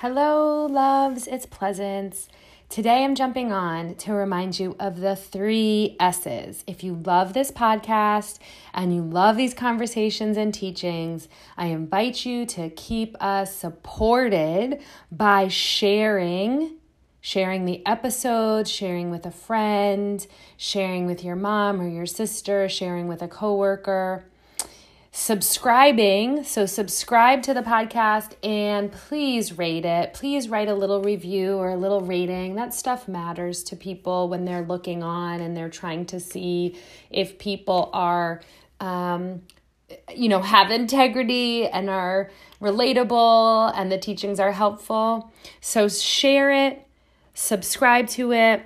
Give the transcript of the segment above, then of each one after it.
Hello, loves, it's Pleasance. Today I'm jumping on to remind you of the three S's. If you love this podcast and you love these conversations and teachings, I invite you to keep us supported by sharing. Sharing the episode, sharing with a friend, sharing with your mom or your sister, sharing with a coworker subscribing. So, subscribe to the podcast and please rate it. Please write a little review or a little rating. That stuff matters to people when they're looking on and they're trying to see if people are, um, you know, have integrity and are relatable and the teachings are helpful. So, share it, subscribe to it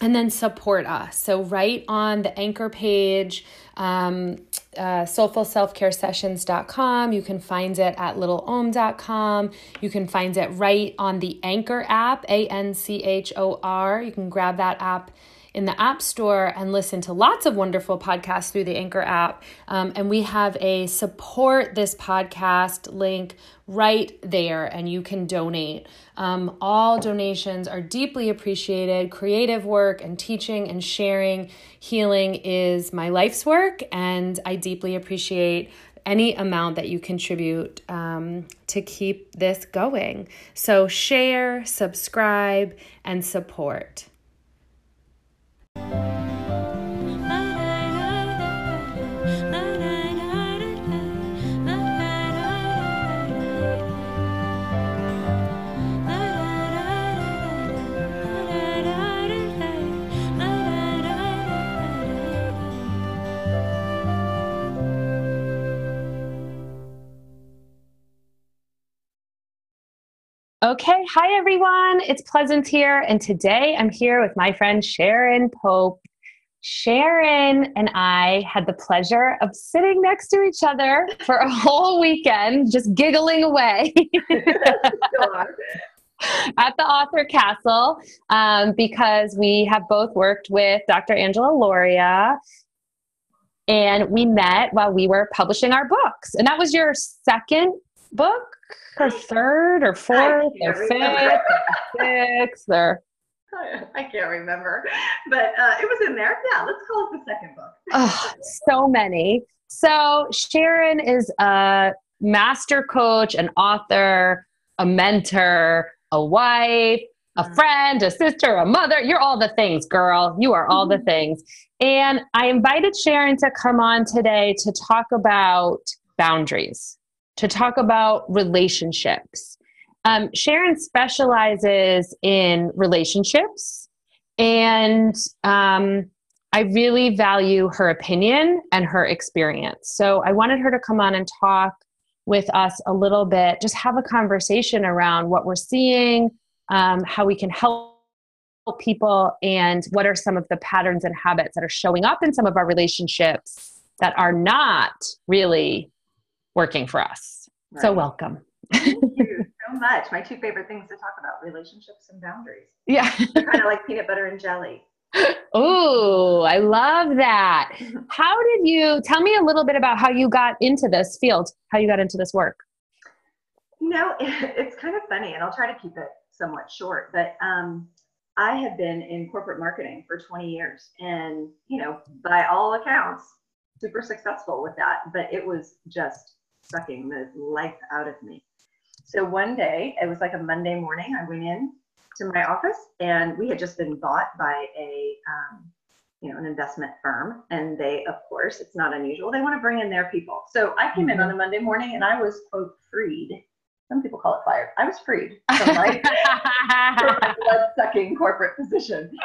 and then support us. So, right on the anchor page, um, uh, soulfulselfcaresessions.com. You can find it at littleom.com. You can find it right on the Anchor app, A N C H O R. You can grab that app in the App Store and listen to lots of wonderful podcasts through the Anchor app. Um, and we have a support this podcast link right there, and you can donate. Um, all donations are deeply appreciated. Creative work and teaching and sharing healing is my life's work, and I deeply appreciate any amount that you contribute um, to keep this going. So, share, subscribe, and support. Thank you. Okay, hi everyone. It's Pleasance here, and today I'm here with my friend Sharon Pope. Sharon and I had the pleasure of sitting next to each other for a whole weekend, just giggling away at the Author Castle um, because we have both worked with Dr. Angela Lauria And we met while we were publishing our books. And that was your second book? Or third or fourth or fifth or sixth or I can't remember, but uh, it was in there. Yeah, let's call it the second book. oh, so many. So Sharon is a master coach, an author, a mentor, a wife, a mm-hmm. friend, a sister, a mother. You're all the things, girl. You are all the mm-hmm. things. And I invited Sharon to come on today to talk about boundaries to talk about relationships. Um, Sharon specializes in relationships, and um, I really value her opinion and her experience. So I wanted her to come on and talk with us a little bit, just have a conversation around what we're seeing, um, how we can help people, and what are some of the patterns and habits that are showing up in some of our relationships that are not really working for us. Right. So welcome. Thank you so much. My two favorite things to talk about relationships and boundaries. Yeah. kind of like peanut butter and jelly. Oh, I love that. How did you tell me a little bit about how you got into this field, how you got into this work? You know, it's kind of funny, and I'll try to keep it somewhat short, but um, I have been in corporate marketing for 20 years, and, you know, by all accounts, super successful with that, but it was just sucking the life out of me. So one day, it was like a Monday morning, I went in to my office and we had just been bought by a, um, you know, an investment firm. And they, of course, it's not unusual, they want to bring in their people. So I came mm-hmm. in on a Monday morning and I was, quote, freed. Some people call it fired. I was freed from my blood sucking corporate position.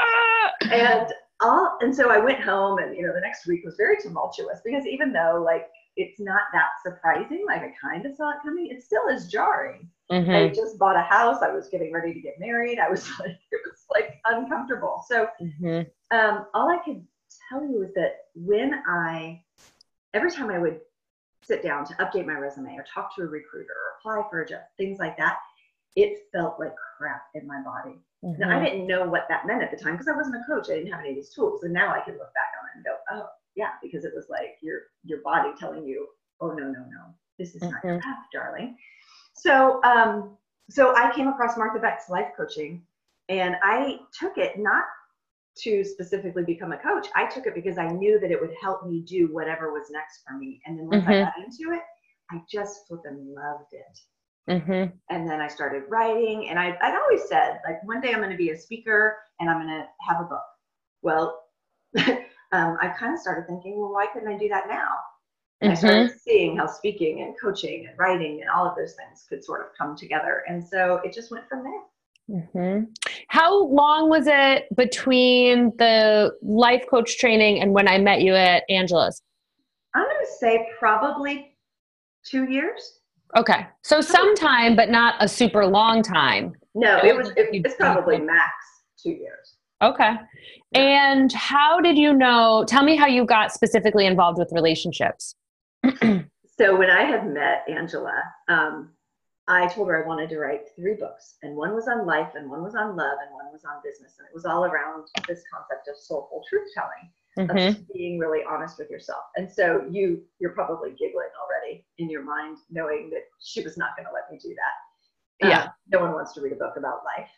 And all, and so I went home and, you know, the next week was very tumultuous because even though like it's not that surprising. Like I kind of saw it coming. It still is jarring. Mm-hmm. I just bought a house. I was getting ready to get married. I was like, it was like uncomfortable. So mm-hmm. um, all I could tell you is that when I, every time I would sit down to update my resume or talk to a recruiter or apply for a job, things like that, it felt like crap in my body. Mm-hmm. Now, I didn't know what that meant at the time because I wasn't a coach. I didn't have any of these tools. And now I can look back on it and go, oh, yeah, because it was like your your body telling you, oh no, no, no, this is mm-hmm. not your mm-hmm. path, darling. So um, so I came across Martha Beck's life coaching and I took it not to specifically become a coach. I took it because I knew that it would help me do whatever was next for me. And then once mm-hmm. I got into it, I just flipping loved it. Mm-hmm. And then I started writing, and I, I'd always said, like, one day I'm going to be a speaker and I'm going to have a book. Well, um, I kind of started thinking, well, why couldn't I do that now? And mm-hmm. I started mm-hmm. seeing how speaking and coaching and writing and all of those things could sort of come together. And so it just went from there. Mm-hmm. How long was it between the life coach training and when I met you at Angela's? I'm going to say probably two years. Okay. So some time, but not a super long time. No, it was, it, it's probably max two years. Okay. And how did you know? Tell me how you got specifically involved with relationships. so when I had met Angela, um, I told her I wanted to write three books, and one was on life, and one was on love, and one was on business, and it was all around this concept of soulful truth telling, mm-hmm. of being really honest with yourself. And so you you're probably giggling already in your mind, knowing that she was not going to let me do that. Yeah, uh, no one wants to read a book about life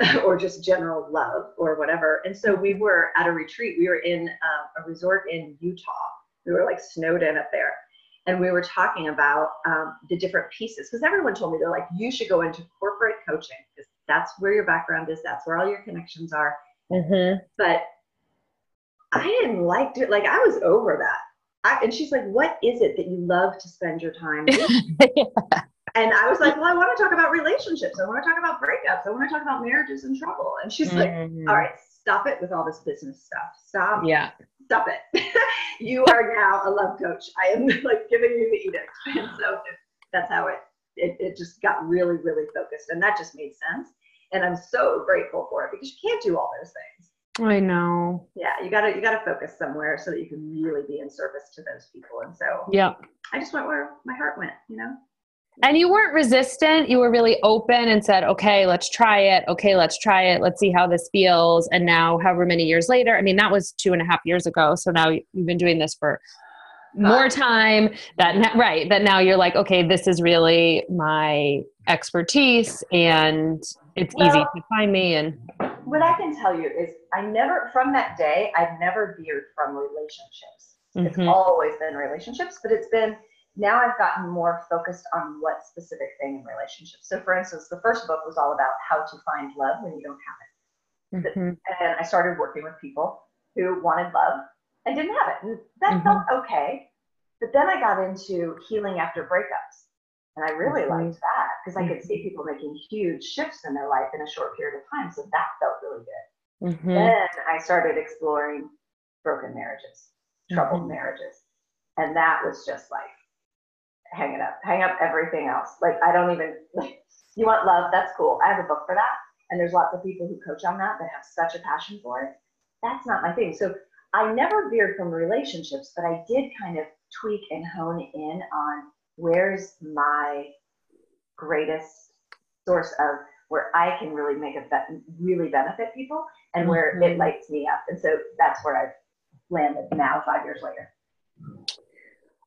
or just general love or whatever. And so we were at a retreat. We were in um, a resort in Utah. We were like snowed in up there and we were talking about um, the different pieces because everyone told me they're like you should go into corporate coaching because that's where your background is that's where all your connections are mm-hmm. but i didn't like it like i was over that I, and she's like what is it that you love to spend your time yeah. and i was like well i want to talk about relationships i want to talk about breakups i want to talk about marriages in trouble and she's mm-hmm. like all right stop it with all this business stuff stop yeah stop it. you are now a love coach. I am like giving you the edict. And so that's how it, it, it just got really, really focused. And that just made sense. And I'm so grateful for it because you can't do all those things. I know. Yeah, you gotta you gotta focus somewhere so that you can really be in service to those people. And so yeah, I just went where my heart went, you know. And you weren't resistant. You were really open and said, okay, let's try it. Okay, let's try it. Let's see how this feels. And now, however many years later, I mean, that was two and a half years ago. So now you've been doing this for more time that right that now you're like okay this is really my expertise and it's well, easy to find me and what i can tell you is i never from that day i've never veered from relationships mm-hmm. it's always been relationships but it's been now I've gotten more focused on what specific thing in relationships. So, for instance, the first book was all about how to find love when you don't have it. Mm-hmm. And I started working with people who wanted love and didn't have it. And that mm-hmm. felt okay. But then I got into healing after breakups. And I really mm-hmm. liked that because I could see mm-hmm. people making huge shifts in their life in a short period of time. So that felt really good. Mm-hmm. Then I started exploring broken marriages, troubled mm-hmm. marriages. And that was just like, hang it up, hang up everything else. Like I don't even like you want love, that's cool. I have a book for that. And there's lots of people who coach on that that have such a passion for it. That's not my thing. So I never veered from relationships, but I did kind of tweak and hone in on where's my greatest source of where I can really make a be- really benefit people and where mm-hmm. it lights me up. And so that's where I've landed now, five years later.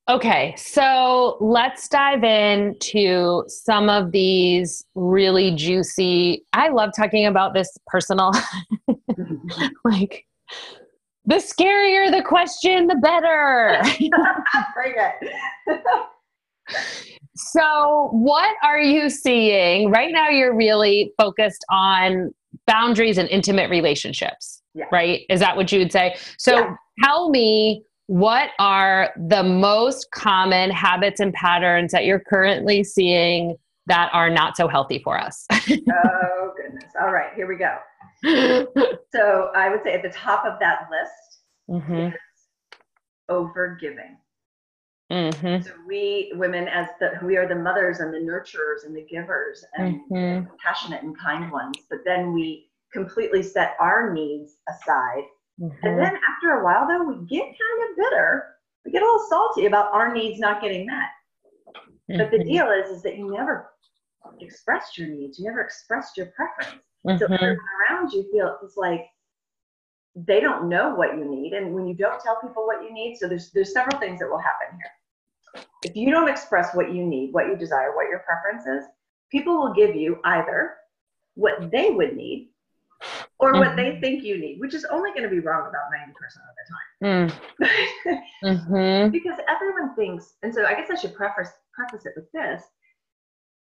Okay, so let's dive into some of these really juicy. I love talking about this personal, like, the scarier the question, the better. Bring it. so, what are you seeing right now? You're really focused on boundaries and intimate relationships, yeah. right? Is that what you would say? So, yeah. tell me what are the most common habits and patterns that you're currently seeing that are not so healthy for us? oh, goodness. All right, here we go. so I would say at the top of that list mm-hmm. is overgiving. Mm-hmm. So we women, as the we are the mothers and the nurturers and the givers and mm-hmm. passionate and kind ones, but then we completely set our needs aside Mm-hmm. And then after a while, though, we get kind of bitter. We get a little salty about our needs not getting met. Mm-hmm. But the mm-hmm. deal is, is that you never expressed your needs. You never expressed your preference. Mm-hmm. So everyone around you feels it's like they don't know what you need. And when you don't tell people what you need, so there's there's several things that will happen here. If you don't express what you need, what you desire, what your preference is, people will give you either what they would need or mm-hmm. what they mm-hmm. think you need, which is only going to be wrong about 90% of the time. Mm. mm-hmm. Because everyone thinks, and so I guess I should preface, preface it with this.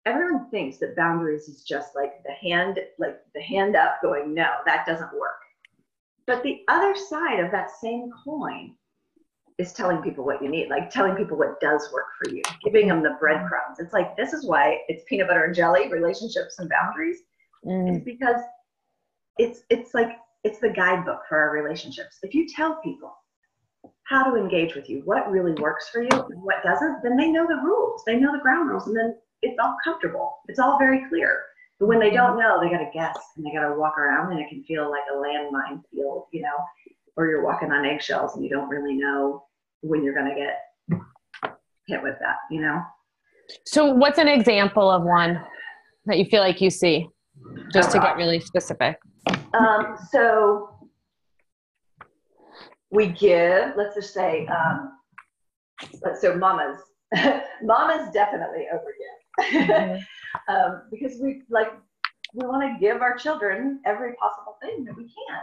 Everyone thinks that boundaries is just like the hand, like the hand up going, no, that doesn't work. But the other side of that same coin is telling people what you need, like telling people what does work for you, giving them the breadcrumbs. It's like, this is why it's peanut butter and jelly, relationships and boundaries. Mm. It's because it's it's like it's the guidebook for our relationships. If you tell people how to engage with you, what really works for you and what doesn't, then they know the rules. They know the ground rules and then it's all comfortable. It's all very clear. But when they mm-hmm. don't know, they got to guess and they got to walk around and it can feel like a landmine field, you know, or you're walking on eggshells and you don't really know when you're going to get hit with that, you know? So, what's an example of one that you feel like you see, just to get uh, really specific? Um, so, we give, let's just say, um, so mamas, mamas definitely overgive. Mm-hmm. um, because we like, we want to give our children every possible thing that we can.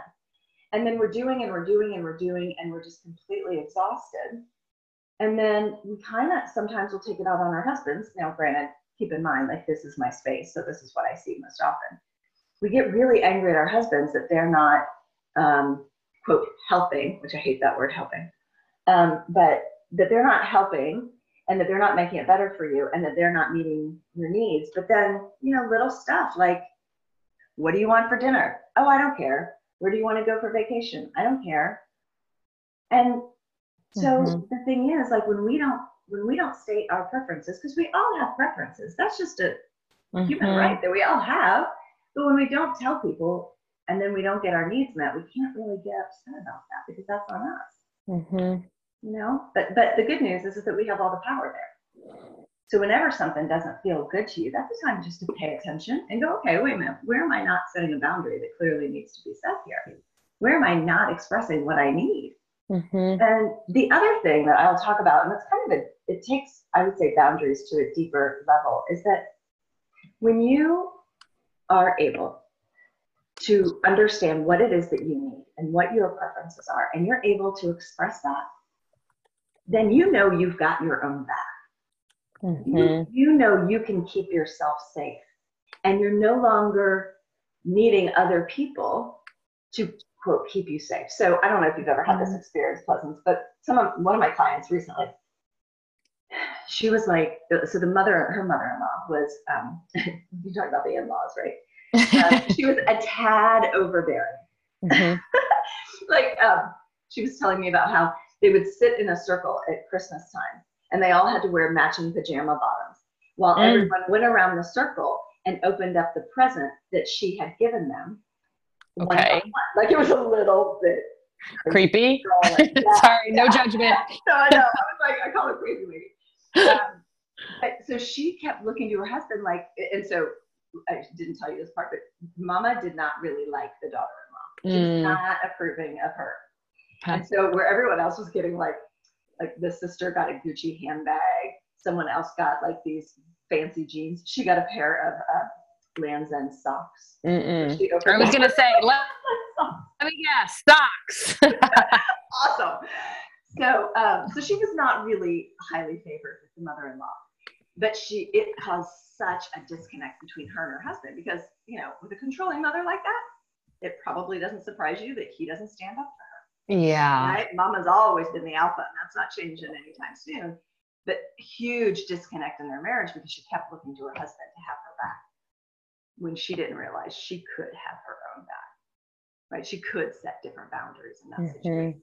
And then we're doing and we're doing and we're doing and we're just completely exhausted. And then we kind of sometimes will take it out on our husbands. Now, granted, keep in mind, like this is my space, so this is what I see most often. We get really angry at our husbands that they're not, um, quote, helping, which I hate that word helping, um, but that they're not helping and that they're not making it better for you and that they're not meeting your needs. But then, you know, little stuff like, what do you want for dinner? Oh, I don't care. Where do you want to go for vacation? I don't care. And so mm-hmm. the thing is, like when we don't when we don't state our preferences, because we all have preferences. That's just a mm-hmm. human right that we all have. But when we don't tell people and then we don't get our needs met, we can't really get upset about that because that's on us. Mm-hmm. You know, but but the good news is, is that we have all the power there. So whenever something doesn't feel good to you, that's the time just to pay attention and go, okay, wait a minute, where am I not setting a boundary that clearly needs to be set here? Where am I not expressing what I need? Mm-hmm. And the other thing that I'll talk about, and it's kind of a, it takes, I would say, boundaries to a deeper level, is that when you are able to understand what it is that you need and what your preferences are, and you're able to express that, then you know you've got your own back. Mm-hmm. You, you know you can keep yourself safe and you're no longer needing other people to quote keep you safe. So I don't know if you've ever had this mm-hmm. experience, Pleasance, but some of one of my clients recently, she was like, so the mother, her mother-in-law was, um, you talk about the in-laws, right? Uh, she was a tad overbearing. Mm-hmm. like um, she was telling me about how they would sit in a circle at Christmas time and they all had to wear matching pajama bottoms while mm. everyone went around the circle and opened up the present that she had given them. Okay. Like it was a little bit creepy. Sorry, no judgment. no, I know. I was like, I call it creepy lady. Um, but so she kept looking to her husband like, and so I didn't tell you this part, but Mama did not really like the daughter-in-law. She mm. was not approving of her. And so where everyone else was getting like like the sister got a Gucci handbag. Someone else got like these fancy jeans. She got a pair of uh, Lands' End socks. I was gonna say, let, let me guess, socks. awesome. So, um, so she was not really highly favored with the mother-in-law, but she it caused such a disconnect between her and her husband because you know, with a controlling mother like that, it probably doesn't surprise you that he doesn't stand up for her. Yeah. Right? Mama's always been the alpha, and that's not changing anytime soon. But huge disconnect in their marriage because she kept looking to her husband to have her back when she didn't realize she could have her own back. Right? She could set different boundaries in that mm-hmm. situation.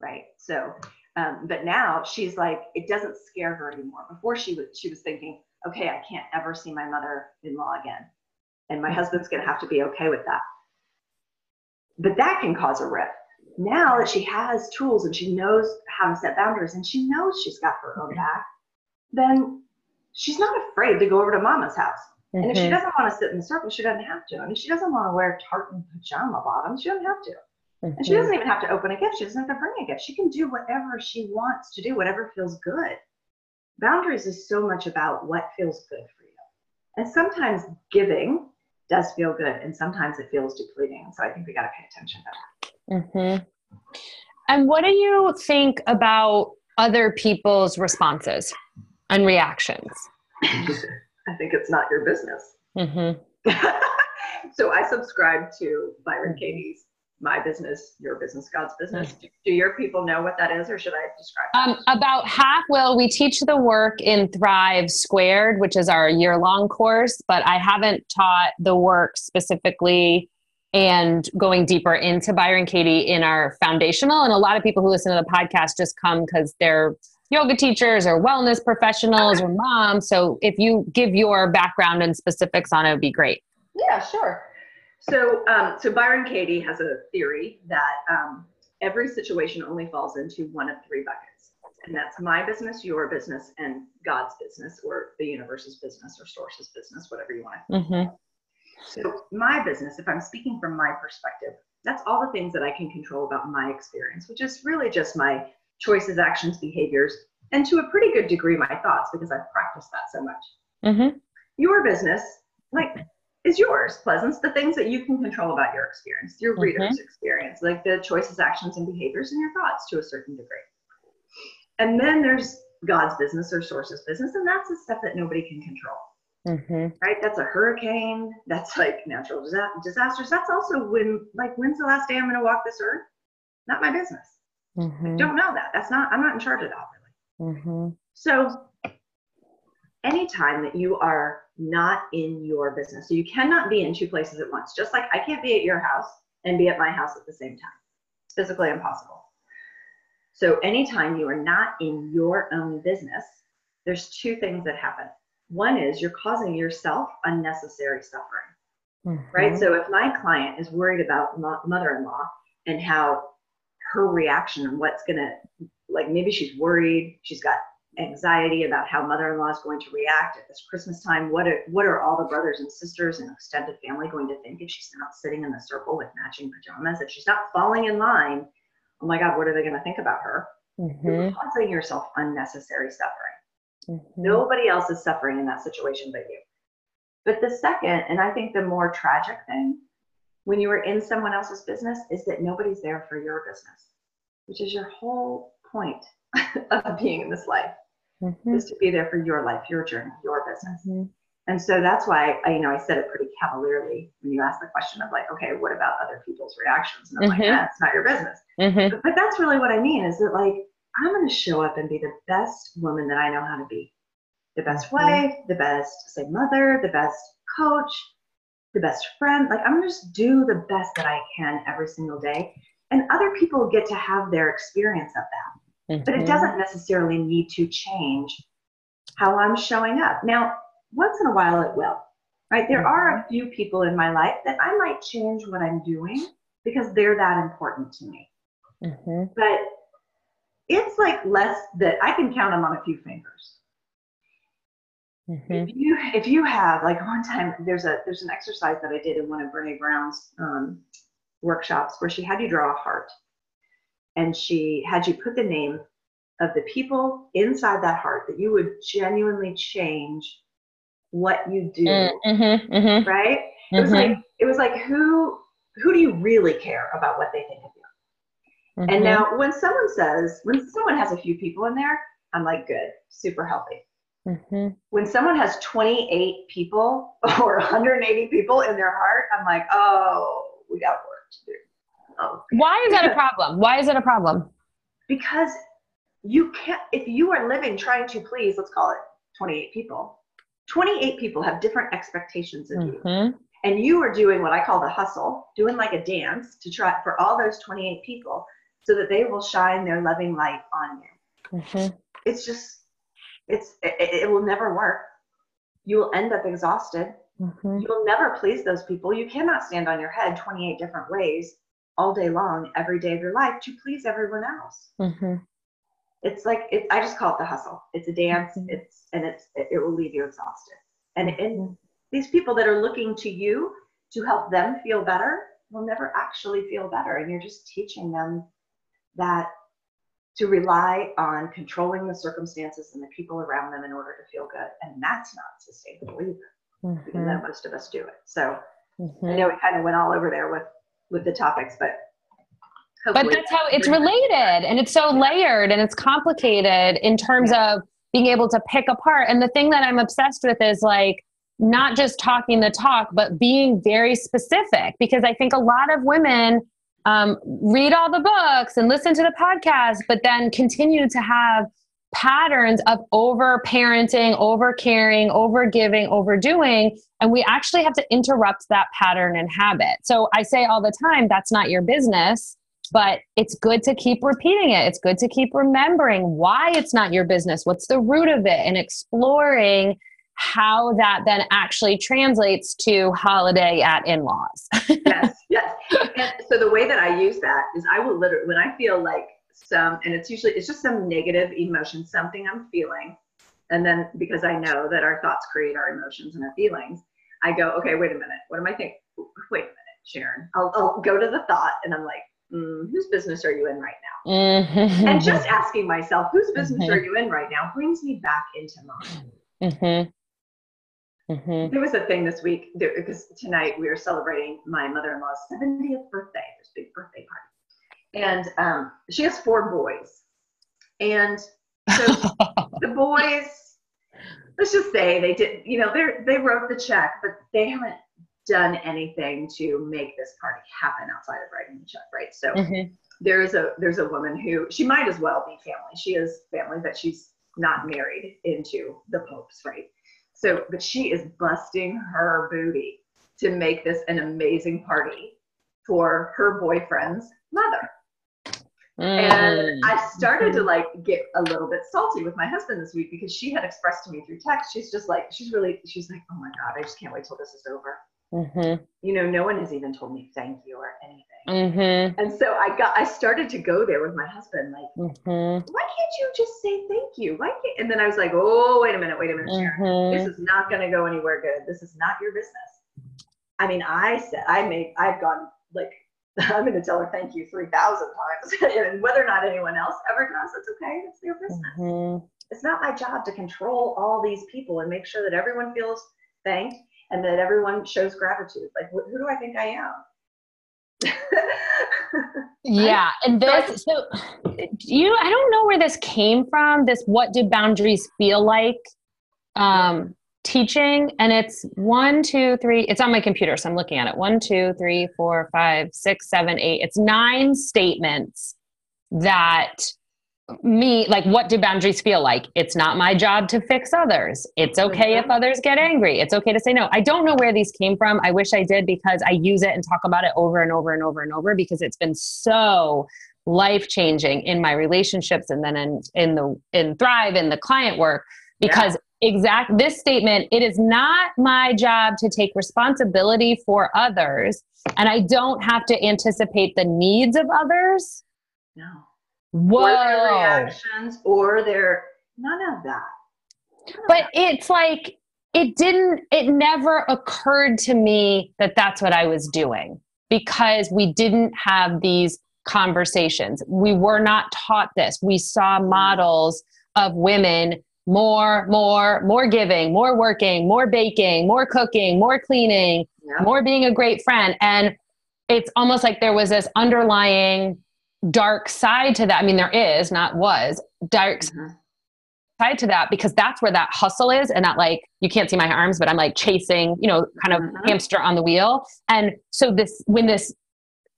Right. So, um, but now she's like, it doesn't scare her anymore. Before she was, she was thinking, okay, I can't ever see my mother-in-law again, and my husband's going to have to be okay with that. But that can cause a rift now that she has tools and she knows how to set boundaries and she knows she's got her own back, then she's not afraid to go over to mama's house. Mm-hmm. And if she mm-hmm. doesn't want to sit in the circle, she doesn't have to. And if she doesn't want to wear tartan pajama bottoms, she doesn't have to. Mm-hmm. And she doesn't even have to open a gift. She doesn't have to bring a gift. She can do whatever she wants to do, whatever feels good. Boundaries is so much about what feels good for you. And sometimes giving does feel good, and sometimes it feels depleting. So I think we got to pay attention to that. Mm-hmm. And what do you think about other people's responses and reactions? I think it's not your business. Mm-hmm. so I subscribe to Byron Katie's my business, your business, God's business. Do, do, your people know what that is, or should I describe? Um, about half. Well, we teach the work in Thrive Squared, which is our year-long course, but I haven't taught the work specifically and going deeper into Byron Katie in our foundational. And a lot of people who listen to the podcast just come because they're yoga teachers or wellness professionals or moms. So if you give your background and specifics on it, would be great. Yeah, sure. So, um, so Byron Katie has a theory that um, every situation only falls into one of three buckets, and that's my business, your business, and God's business, or the universe's business, or source's business, whatever you want to. Mm-hmm. So, my business, if I'm speaking from my perspective, that's all the things that I can control about my experience, which is really just my choices, actions, behaviors, and to a pretty good degree, my thoughts, because I've practiced that so much. Mm-hmm. Your business, like is yours, Pleasance, the things that you can control about your experience, your mm-hmm. reader's experience, like the choices, actions, and behaviors, and your thoughts to a certain degree. And then there's God's business or source's business, and that's the stuff that nobody can control. Mm-hmm. Right? That's a hurricane. That's like natural disasters. That's also when, like, when's the last day I'm going to walk this earth? Not my business. Mm-hmm. Don't know that. That's not. I'm not in charge of that really. Mm-hmm. So, anytime that you are not in your business. So you cannot be in two places at once. Just like I can't be at your house and be at my house at the same time. It's physically impossible. So anytime you are not in your own business, there's two things that happen. One is you're causing yourself unnecessary suffering. Mm-hmm. Right? So if my client is worried about mother-in-law and how her reaction and what's going to like maybe she's worried, she's got anxiety about how mother-in-law is going to react at this Christmas time. What are, what are all the brothers and sisters and extended family going to think if she's not sitting in the circle with matching pajamas? If she's not falling in line, oh my God, what are they going to think about her? Mm-hmm. You're causing yourself unnecessary suffering. Mm-hmm. Nobody else is suffering in that situation but you. But the second, and I think the more tragic thing, when you are in someone else's business, is that nobody's there for your business, which is your whole point of being in this life mm-hmm. is to be there for your life, your journey, your business. Mm-hmm. And so that's why I, you know, I said it pretty cavalierly when you asked the question of like, okay, what about other people's reactions? And I'm mm-hmm. like, that's not your business. Mm-hmm. But, but that's really what I mean is that like, I'm going to show up and be the best woman that I know how to be, the best mm-hmm. wife, the best, say, mother, the best coach, the best friend. Like, I'm going to just do the best that I can every single day. And other people get to have their experience of that. Mm-hmm. But it mm-hmm. doesn't necessarily need to change how I'm showing up. Now, once in a while it will, right? There mm-hmm. are a few people in my life that I might change what I'm doing because they're that important to me. Mm-hmm. But it's like less that I can count them on a few fingers. Mm-hmm. If you if you have like one time there's a there's an exercise that I did in one of Brene Brown's um, workshops where she had you draw a heart and she had you put the name of the people inside that heart that you would genuinely change what you do mm, mm-hmm, mm-hmm. right mm-hmm. it was like mm-hmm. it was like who who do you really care about what they think of you and mm-hmm. now when someone says when someone has a few people in there i'm like good super healthy mm-hmm. when someone has 28 people or 180 people in their heart i'm like oh we got work to do why is that a problem? Why is it a problem? Because you can't, if you are living trying to please, let's call it 28 people, 28 people have different expectations of mm-hmm. you. And you are doing what I call the hustle, doing like a dance to try for all those 28 people so that they will shine their loving light on you. Mm-hmm. It's just, it's, it, it, will never work. You will end up exhausted. Mm-hmm. You'll never please those people. You cannot stand on your head 28 different ways all day long, every day of your life to please everyone else. Mm-hmm. It's like it, I just call it the hustle. It's a dance. Mm-hmm. It's and it's it, it, will leave you exhausted. And and mm-hmm. these people that are looking to you to help them feel better will never actually feel better. And you're just teaching them that to rely on controlling the circumstances and the people around them in order to feel good. And that's not sustainable either. mm-hmm. even though most of us do it. So mm-hmm. I know we kind of went all over there with with the topics, but but that's how it's related and it's so layered and it's complicated in terms yeah. of being able to pick apart. And the thing that I'm obsessed with is like not just talking the talk, but being very specific because I think a lot of women um, read all the books and listen to the podcast, but then continue to have patterns of over parenting, over caring, over giving, overdoing. And we actually have to interrupt that pattern and habit. So I say all the time, that's not your business, but it's good to keep repeating it. It's good to keep remembering why it's not your business, what's the root of it, and exploring how that then actually translates to holiday at in-laws. yes, yes. And so the way that I use that is I will literally when I feel like some and it's usually it's just some negative emotion, something I'm feeling. And then because I know that our thoughts create our emotions and our feelings, I go, okay, wait a minute. What am I thinking? Wait a minute, Sharon. I'll, I'll go to the thought and I'm like, mm, whose business are you in right now? Mm-hmm. And just asking myself, whose business mm-hmm. are you in right now, brings me back into mine. Mm-hmm. Mm-hmm. There was a thing this week because tonight we are celebrating my mother-in-law's 70th birthday, this big birthday party, and um, she has four boys, and so the boys, let's just say they did, you know, they they wrote the check, but they haven't done anything to make this party happen outside of writing the check, right? So mm-hmm. there is a there's a woman who she might as well be family. She is family, but she's not married into the popes, right? So, but she is busting her booty to make this an amazing party for her boyfriend's mother. Mm. And I started to like get a little bit salty with my husband this week because she had expressed to me through text. She's just like, she's really, she's like, oh my God, I just can't wait till this is over. Mm-hmm. You know, no one has even told me thank you or anything. Mm-hmm. And so I got, I started to go there with my husband, like, mm-hmm. why can't you just say thank you? Why can't? And then I was like, oh, wait a minute, wait a minute, Sharon. Mm-hmm. This is not going to go anywhere good. This is not your business. I mean, I said, I made, I've gone like, I'm going to tell her thank you 3,000 times. and whether or not anyone else ever does, it's okay. It's their business. Mm-hmm. It's not my job to control all these people and make sure that everyone feels thanked and that everyone shows gratitude. Like, wh- who do I think I am? yeah and this so you i don't know where this came from this what do boundaries feel like um teaching and it's one two three it's on my computer so i'm looking at it. One two three four five six seven eight. It's nine statements that me like what do boundaries feel like? It's not my job to fix others. It's okay mm-hmm. if others get angry. It's okay to say no. I don't know where these came from. I wish i did because i use it and talk about it over and over and over and over because it's been so life changing in my relationships and then in in the in thrive in the client work because yeah. Exact this statement it is not my job to take responsibility for others and i don't have to anticipate the needs of others no Whoa. or their reactions or their none of that. None but of that. it's like it didn't it never occurred to me that that's what I was doing because we didn't have these conversations. We were not taught this. We saw models of women more, more, more giving, more working, more baking, more cooking, more cleaning, yep. more being a great friend. And it's almost like there was this underlying dark side to that. I mean, there is, not was, dark mm-hmm. side to that because that's where that hustle is. And that, like, you can't see my arms, but I'm like chasing, you know, kind of mm-hmm. hamster on the wheel. And so, this, when this,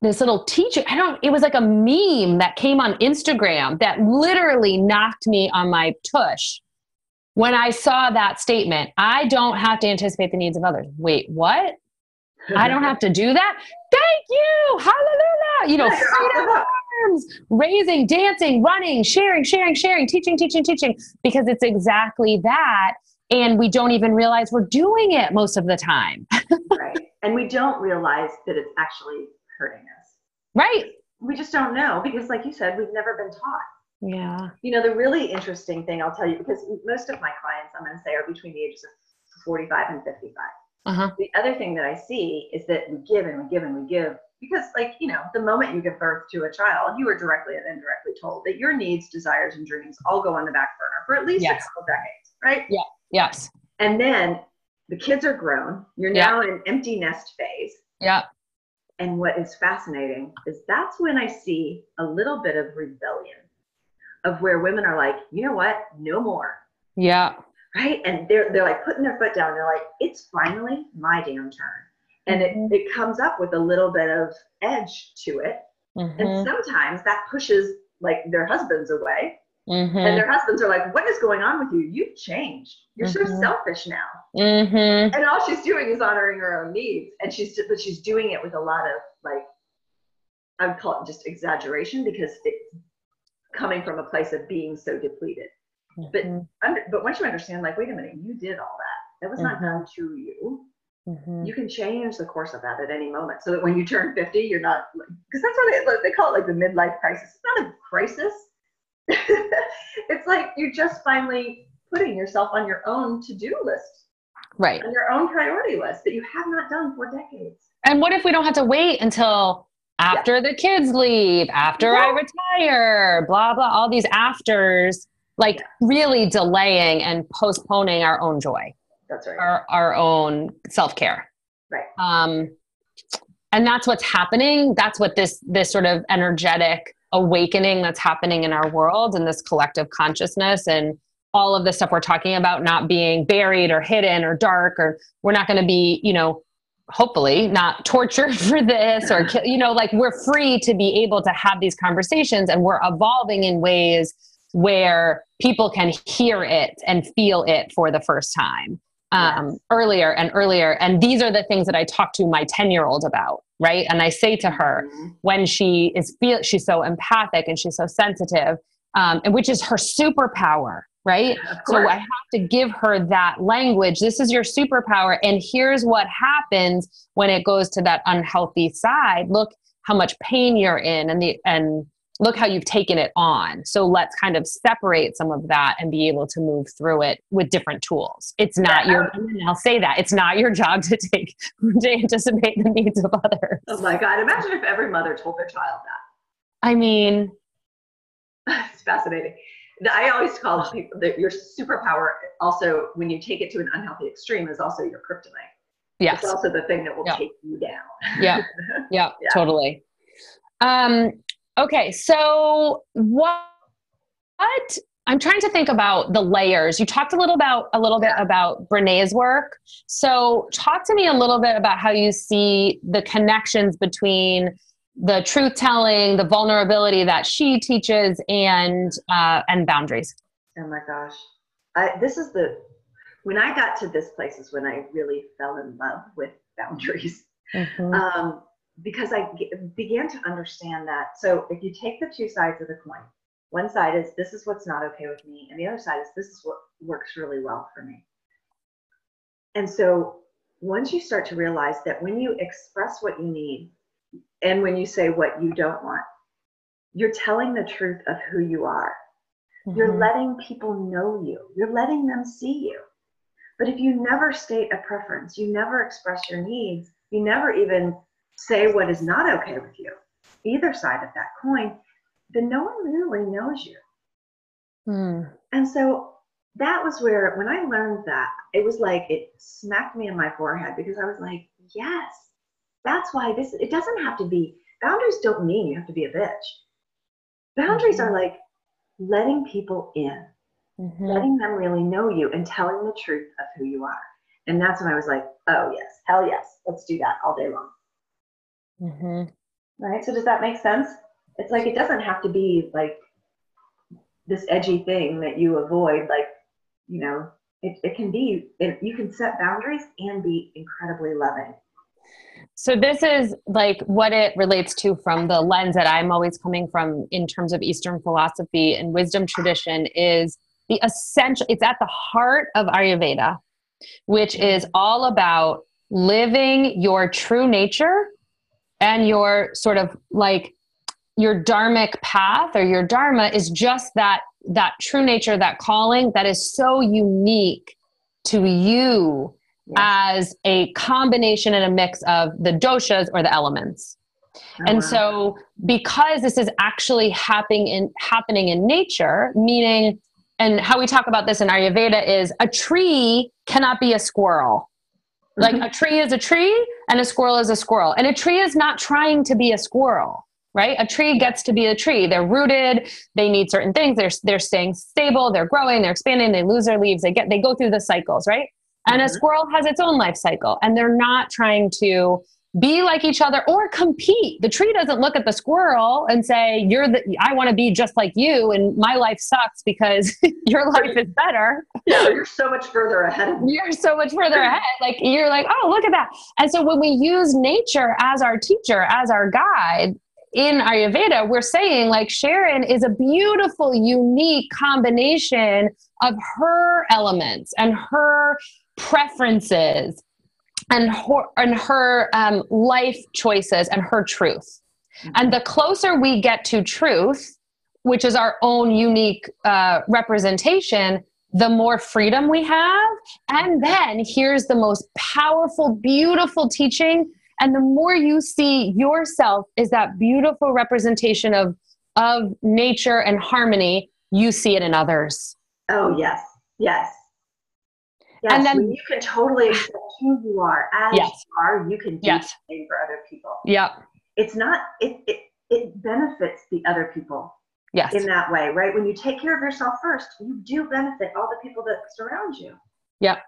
this little teacher, I don't, it was like a meme that came on Instagram that literally knocked me on my tush when I saw that statement. I don't have to anticipate the needs of others. Wait, what? I don't have to do that. Thank you. Hallelujah. You know, freedom arms, raising, dancing, running, sharing, sharing, sharing, teaching, teaching, teaching, because it's exactly that. And we don't even realize we're doing it most of the time. right. And we don't realize that it's actually hurting us. Right. We just don't know because, like you said, we've never been taught. Yeah. You know, the really interesting thing I'll tell you, because most of my clients, I'm going to say, are between the ages of 45 and 55. Uh-huh. The other thing that I see is that we give and we give and we give because like you know the moment you give birth to a child you are directly and indirectly told that your needs desires and dreams all go on the back burner for at least yes. a couple decades right yeah yes and then the kids are grown. You're Yeah. now in empty nest phase. Yeah. And what is fascinating is that's when I see a little bit of rebellion of where women are like, you know what? No more. Yeah. Right. And they're they're like putting their foot down. They're like, it's finally my damn turn. And Mhm. it, it comes up with a little bit of edge to it. Mhm. And sometimes that pushes like their husbands away. Mhm. And their husbands are like, what is going on with you? You've changed. You're so Mhm. selfish now. Mhm. And all she's doing is honoring her own needs. And she's but she's doing it with a lot of like I would call it just exaggeration because it's coming from a place of being so depleted. But Mhm. under, but once you understand, like, wait a minute, you did all that. That was not Mhm. done to you. Mhm. You can change the course of that at any moment, so that when you turn fifty, you're not because that's what they, they call it, like the midlife crisis. It's not a crisis. it's like you're just finally putting yourself on your own to-do list, Right. on your own priority list that you have not done for decades. And what if we don't have to wait until after the kids leave, after I retire, blah, blah, all these afters, like Yeah. really delaying and postponing our own joy, That's right. our, our own self care. Right. Um, and that's what's happening. That's what this, this sort of energetic awakening that's happening in our world and this collective consciousness and all of the stuff we're talking about not being buried or hidden or dark or we're not going to be, you know, hopefully not tortured for this or you know like we're free to be able to have these conversations and we're evolving in ways where people can hear it and feel it for the first time um, Yes. earlier and earlier and these are the things that i talk to my 10 year old about right and i say to her Mhm. when she is feel she's so empathic and she's so sensitive um, and which is her superpower right Of so. I have to give her that language. This is your superpower. And here's what happens when it goes to that unhealthy side. Look how much pain you're in and the and look how you've taken it on. So let's kind of separate some of that and be able to move through it with different tools. It's not Yeah. your and I'll say that. It's not your job to take to anticipate the needs of others. oh my God! Imagine if every mother told their child that. I mean, it's fascinating. I always call people that your superpower also, when you take it to an unhealthy extreme, is also your kryptonite. yes. It's also the thing that will Yeah. take you down. yeah yeah Yeah. totally um okay so what what i'm trying to think about the layers you talked a little about a little bit about brene's work so talk to me a little bit about how you see the connections between the truth telling the vulnerability that she teaches and uh, and boundaries Oh my gosh. I, this is the, when I got to this place is when I really fell in love with boundaries. Mhm. Um, because I g- began to understand that. So if you take the two sides of the coin, one side is this is what's not okay with me, and the other side is this is what works really well for me. And so once you start to realize that when you express what you need and when you say what you don't want, you're telling the truth of who you are. You're Mhm. letting people know you. You're letting them see you. But if you never state a preference, you never express your needs, you never even say what is not okay with you, either side of that coin, then no one really knows you. Mm. And so that was where, when I learned that, it was like it smacked me in my forehead because I was like, yes, that's why this, it doesn't have to be, boundaries don't mean you have to be a bitch. Boundaries Mhm. are like letting people in Mhm. letting them really know you and telling the truth of who you are. And that's when I was like, oh, yes, hell yes, let's do that all day long. Mhm. Right? So, does that make sense? It's like it doesn't have to be like this edgy thing that you avoid. Like, you know, it, it can be, it, you can set boundaries and be incredibly loving. So this is like what it relates to from the lens that I'm always coming from in terms of Eastern philosophy and wisdom tradition is the essential it's at the heart of Ayurveda, which mm-hmm. is all about living your true nature and your sort of like your dharmic path or your dharma is just that that true nature that calling that is so unique to you as a combination and a mix of the doshas or the elements. And Uh-huh. so because this is actually happening in happening in nature, meaning and how we talk about this in Ayurveda is a tree cannot be a squirrel. Like a tree is a tree and a squirrel is a squirrel. And a tree is not trying to be a squirrel, right? A tree gets to be a tree. They're rooted, they need certain things. They're they're staying stable, they're growing, they're expanding, they lose their leaves, they get they go through the cycles, right? And a mm-hmm. squirrel has its own life cycle and they're not trying to be like each other or compete. The tree doesn't look at the squirrel and say, You're the I want to be just like you and my life sucks because your life is better. Yeah, you're so much further ahead. You're so much further ahead. Like you're like, oh, look at that. And so when we use nature as our teacher, as our guide, in Ayurveda, we're saying like Sharon is a beautiful, unique combination of her elements and her preferences and her, and her um, life choices and her truth. Mm-hmm. And the closer we get to truth, which is our own unique uh, representation, the more freedom we have. And then here's the most powerful, beautiful teaching. And the more you see yourself is that beautiful representation of, of nature and harmony, you see it in others. Oh, yes. Yes. Yes, and then you can totally accept who you are as yes. you are, you can do yes. the for other people. Yeah. It's not it, it it benefits the other people. Yes. In that way, right? When you take care of yourself first, you do benefit all the people that surround you. Yep.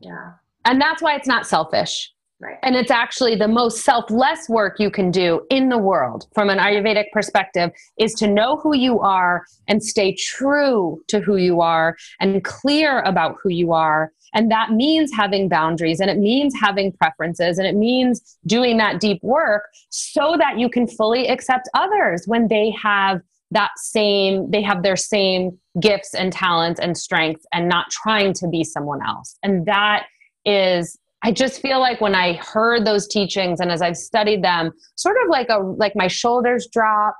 Yeah. And that's why it's not selfish. Right. And it's actually the most selfless work you can do in the world from an Ayurvedic perspective is to know who you are and stay true to who you are and clear about who you are. And that means having boundaries and it means having preferences and it means doing that deep work so that you can fully accept others when they have that same, they have their same gifts and talents and strengths and not trying to be someone else. And that is I just feel like when I heard those teachings and as I've studied them, sort of like a like my shoulders drop.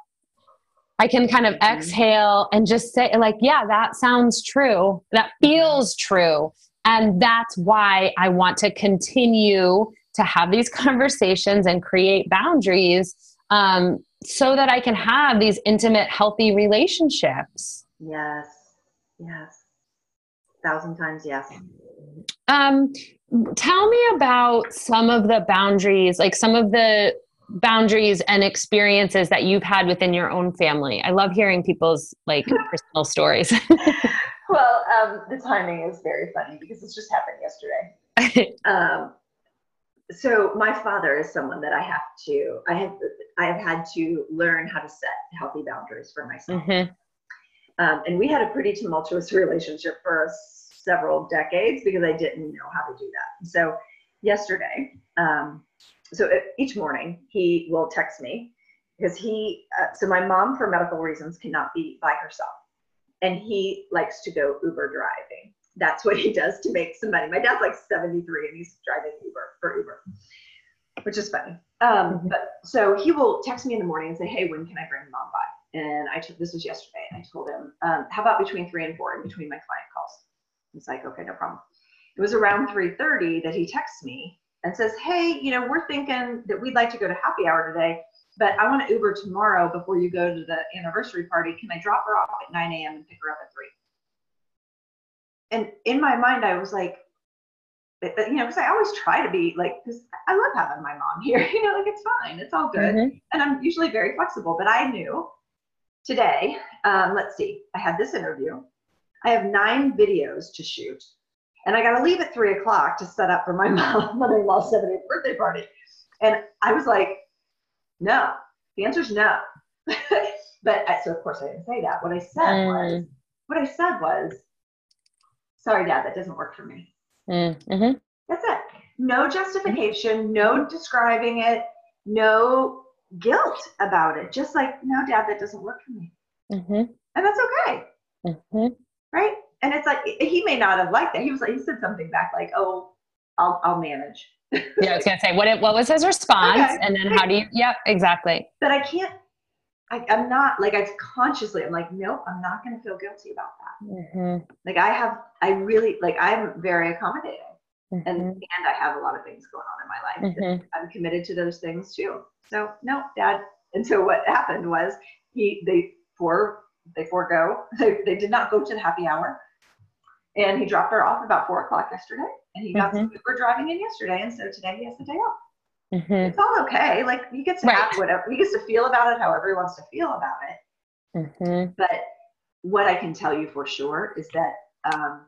I can kind of mm-hmm. exhale and just say like, yeah, that sounds true. That feels true. And that's why I want to continue to have these conversations and create boundaries um, so that I can have these intimate, healthy relationships. Yes. Yes. Thousand times yes. Um, tell me about some of the boundaries, like some of the boundaries and experiences that you've had within your own family. I love hearing people's like personal stories. well, um, the timing is very funny because this just happened yesterday. um, so my father is someone that I have to, I have, I have had to learn how to set healthy boundaries for myself. Mm-hmm. Um, and we had a pretty tumultuous relationship for several decades because I didn't know how to do that. So yesterday, um, so each morning he will text me because he, uh, so my mom for medical reasons cannot be by herself, and he likes to go Uber driving. That's what he does to make some money. My dad's like 73 and he's driving Uber for Uber, which is funny. Um, mm-hmm. but so he will text me in the morning and say, "Hey, when can I bring mom by?" And I took this was yesterday, and I told him, um, "How about between three and four, in between my client calls?" He's like, okay, no problem. It was around 3:30 that he texts me and says, hey, you know, we're thinking that we'd like to go to happy hour today, but I want to Uber tomorrow before you go to the anniversary party. Can I drop her off at 9 a.m. and pick her up at 3? And in my mind, I was like, you know, because I always try to be like, because I love having my mom here, you know, like it's fine, it's all good. Mm-hmm. And I'm usually very flexible, but I knew today, um, let's see, I had this interview. I have nine videos to shoot. And I got to leave at three o'clock to set up for my mother in law's 70th birthday party. And I was like, no, the answer is no. but I, so, of course, I didn't say that. What I said mm. was, what I said was, sorry, dad, that doesn't work for me. Mm. Mm-hmm. That's it. No justification, no describing it, no guilt about it. Just like, no, dad, that doesn't work for me. Mm-hmm. And that's okay. Right? And it's like he may not have liked that. He was like he said something back like, "Oh, I'll I'll manage." yeah, I was gonna say what what was his response, okay. and then how do you? Yep, exactly. But I can't. I, am not like I consciously. I'm like, nope, I'm not gonna feel guilty about that. Mm-hmm. Like I have, I really like. I'm very accommodating, mm-hmm. and and I have a lot of things going on in my life. Mm-hmm. I'm committed to those things too. So no, Dad. And so what happened was he they for they forego. They, they did not go to the happy hour. And he dropped her off about four o'clock yesterday, and he got mm-hmm. some Uber driving in yesterday, and so today he has the day off. Mm-hmm. It's all okay. Like he gets to right. have whatever he gets to feel about it, however he wants to feel about it. Mm-hmm. But what I can tell you for sure is that um,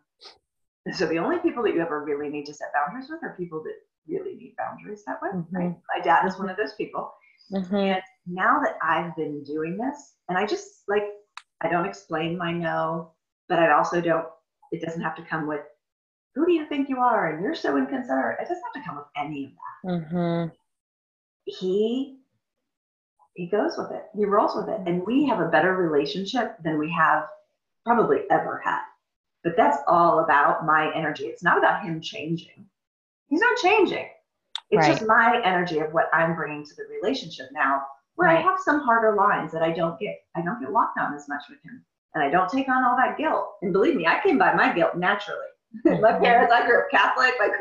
so the only people that you ever really need to set boundaries with are people that really need boundaries that way. Mm-hmm. Right? My dad is one of those people. Mm-hmm. And now that I've been doing this, and I just like I don't explain my no, but I also don't. It doesn't have to come with who do you think you are and you're so inconsiderate. It doesn't have to come with any of that. Mm-hmm. He he goes with it. He rolls with it, and we have a better relationship than we have probably ever had. But that's all about my energy. It's not about him changing. He's not changing. It's right. just my energy of what I'm bringing to the relationship now, where right. I have some harder lines that I don't get. I don't get locked on as much with him, and I don't take on all that guilt. And believe me, I came by my guilt naturally. my parents, I grew up Catholic. Like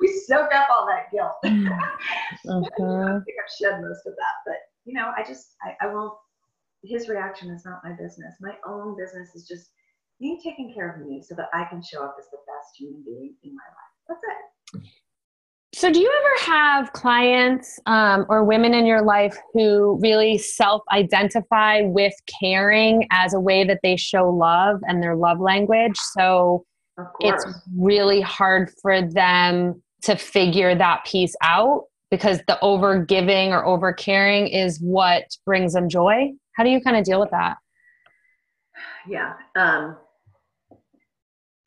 we soak up all that guilt. mm-hmm. I think I've shed most of that, but you know, I just I, I won't. His reaction is not my business. My own business is just me taking care of me so that I can show up as the best human being in my life. That's it. So, do you ever have clients um, or women in your life who really self identify with caring as a way that they show love and their love language? So, it's really hard for them to figure that piece out because the over giving or over caring is what brings them joy. How do you kind of deal with that? Yeah. Um,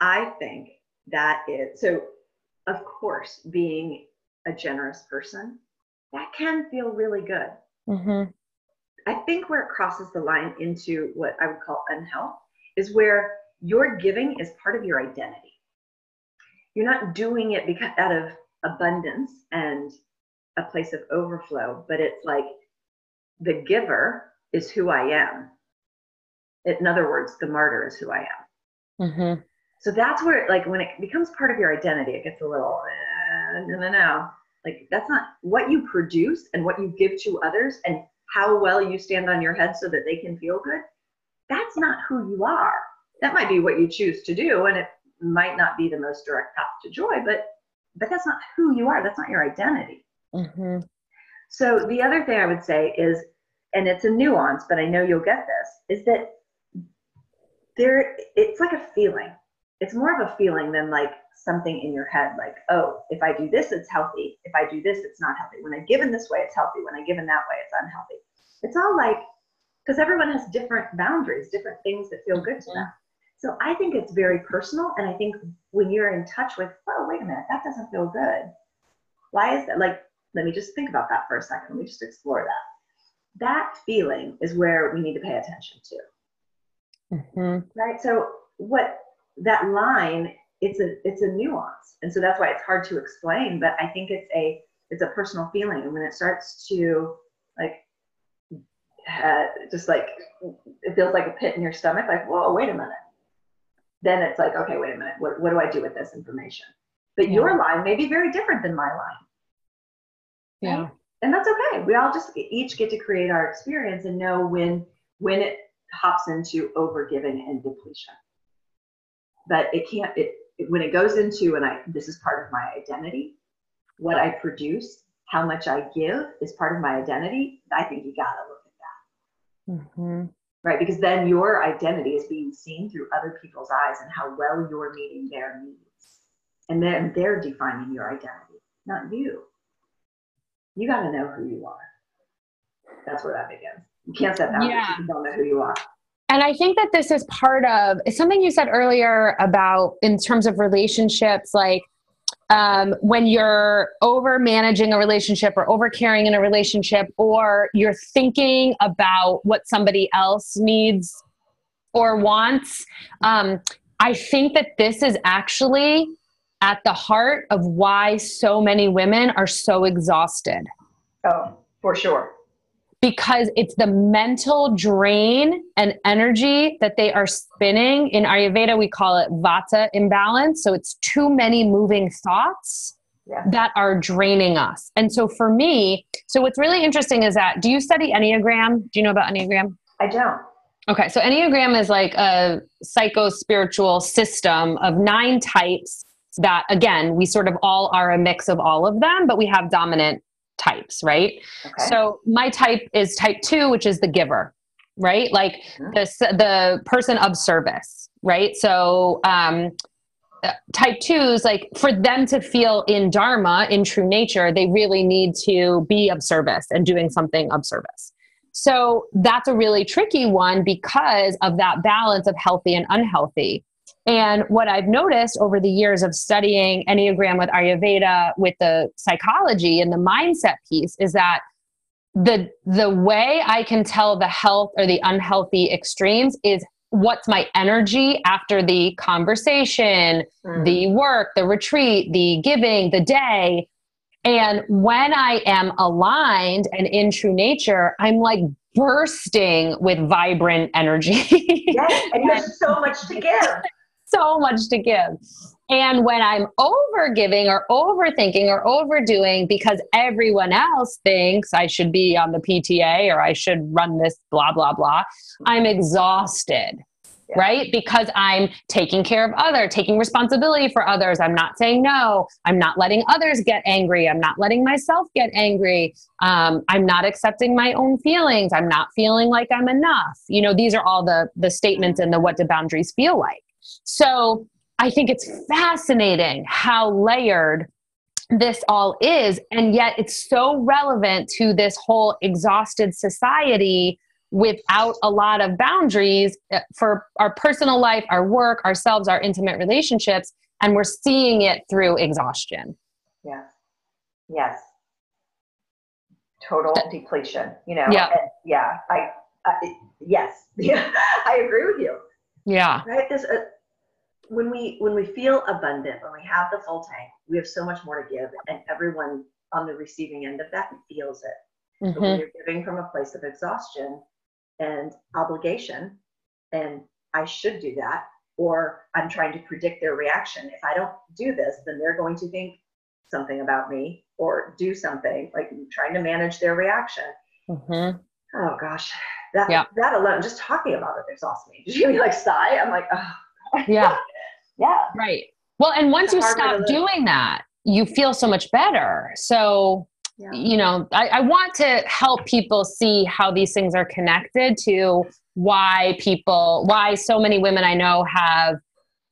I think that is so, of course, being a generous person, that can feel really good. Mm-hmm. I think where it crosses the line into what I would call unhealth is where your giving is part of your identity. You're not doing it because out of abundance and a place of overflow, but it's like the giver is who I am. In other words, the martyr is who I am. Mm-hmm. So that's where, like, when it becomes part of your identity, it gets a little, uh, no, no, no. Like, that's not what you produce and what you give to others and how well you stand on your head so that they can feel good. That's not who you are. That might be what you choose to do, and it might not be the most direct path to joy, but but that's not who you are. That's not your identity. Mm-hmm. So the other thing I would say is, and it's a nuance, but I know you'll get this, is that there it's like a feeling it's more of a feeling than like something in your head like oh if i do this it's healthy. If i do this it's not healthy. When i give in this way it's healthy. When i give in that way it's unhealthy. It's all like because everyone has different boundaries different things that feel good to them. So i think it's very personal and i think when you're in touch with oh wait a minute that doesn't feel good. Why is that? Like let me just think about that for a second. Let me just explore that. That feeling is where we need to pay attention to. Mm-hmm. right? So what that line it's a it's a nuance. And so that's why it's hard to explain but i think it's a it's a personal feeling. And when it starts to like uh, just like it feels like a pit in your stomach like whoa wait a minute. Then it's like okay wait a minute. What, what do i do with this information? But yeah. your line may be very different than my line. Yeah. Right? and that's okay. We all just each get to create our experience and know when when it hops into over giving and depletion but it can't it, it, when it goes into and i this is part of my identity what i produce how much i give is part of my identity i think you gotta look at that. Mm-hmm. right because then your identity is being seen through other people's eyes and how well you're meeting their needs. And then they're defining your identity not you. You got to know who you are. That's where that begins. You can't set boundaries yeah. if you don't know who you are and I think that this is part of something you said earlier about in terms of relationships, like um, when you're over managing a relationship or over caring in a relationship, or you're thinking about what somebody else needs or wants. Um, I think that this is actually at the heart of why so many women are so exhausted. Oh, for sure because it's the mental drain and energy that they are spinning. In Ayurveda, we call it vata imbalance. So it's too many moving thoughts yeah. that are draining us. And so for me, so what's really interesting is that do you study Enneagram? Do you know about Enneagram? I don't. Okay, so Enneagram is like a psycho spiritual system of nine types that, again, we sort of all are a mix of all of them, but we have dominant types, right? Okay. So my type is type two, which is the giver, right? Like mm-hmm. the, the person of service, right? So, um, uh, type twos, like for them to feel in dharma, in true nature, they really need to be of service and doing something of service. So that's a really tricky one because of that balance of healthy and unhealthy. And what I've noticed over the years of studying Enneagram with Ayurveda, with the psychology and the mindset piece, is that the the way I can tell the health or the unhealthy extremes is what's my energy after the conversation, mm. the work, the retreat, the giving, the day, and when I am aligned and in true nature, I'm like bursting with vibrant energy. yes, and have so much to give. So much to give. And when I'm over giving or overthinking or overdoing because everyone else thinks I should be on the PTA or I should run this blah, blah, blah, I'm exhausted yeah. right? Because I'm taking care of others, taking responsibility for others. I'm not saying no. I'm not letting others get angry. I'm not letting myself get angry. Um, I'm not accepting my own feelings. I'm not feeling like I'm enough. You know, these are all the the statements and the what do boundaries feel like. So I think it's fascinating how layered this all is and yet it's so relevant to this whole exhausted society without a lot of boundaries uh, for our personal life, our work, ourselves, our intimate relationships, and we're seeing it through exhaustion. Yes. Yes. Total uh, depletion, you know? Yeah. And yeah. I, I, yes. Yeah. I agree with you. Yeah. Right. This, uh, when we when we feel abundant, when we have the full tank, we have so much more to give, and everyone on the receiving end of that feels it. Mm-hmm. But when you're giving from a place of exhaustion, and obligation and I should do that or I'm trying to predict their reaction. If I don't do this, then they're going to think something about me or do something like trying to manage their reaction. Mm-hmm. Oh gosh, that yeah. that alone, just talking about it exhausts me. Did you me like sigh? I'm like, oh. yeah, yeah, right. Well, and once you stop doing that, you feel so much better. So yeah. you know I, I want to help people see how these things are connected to why people why so many women i know have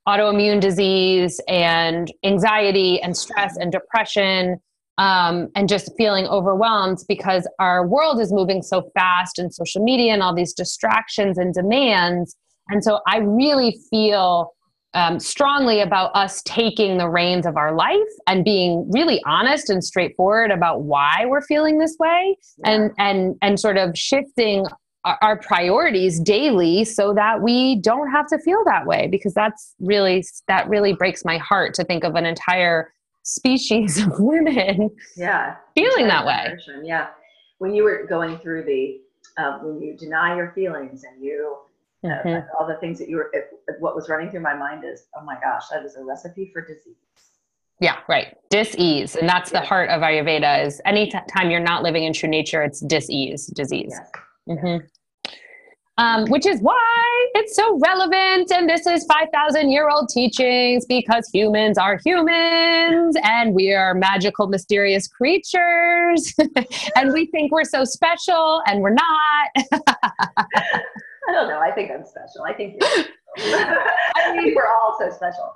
autoimmune disease and anxiety and stress and depression um, and just feeling overwhelmed because our world is moving so fast and social media and all these distractions and demands and so i really feel um, strongly about us taking the reins of our life and being really honest and straightforward about why we're feeling this way yeah. and and and sort of shifting our, our priorities daily so that we don't have to feel that way because that's really that really breaks my heart to think of an entire species of women yeah. feeling that way. yeah. When you were going through the um, when you deny your feelings and you mm-hmm. all the things that you were, it, what was running through my mind is, oh my gosh, that is a recipe for disease. Yeah, right. Dis-ease. And that's yeah. the heart of Ayurveda is any t- time you're not living in true nature, it's dis-ease, disease. Yes. Mm-hmm. Um, which is why it's so relevant. And this is 5,000 year old teachings because humans are humans and we are magical, mysterious creatures. and we think we're so special and we're not. I don't know. I think I'm special. I think I mean, we're all so special.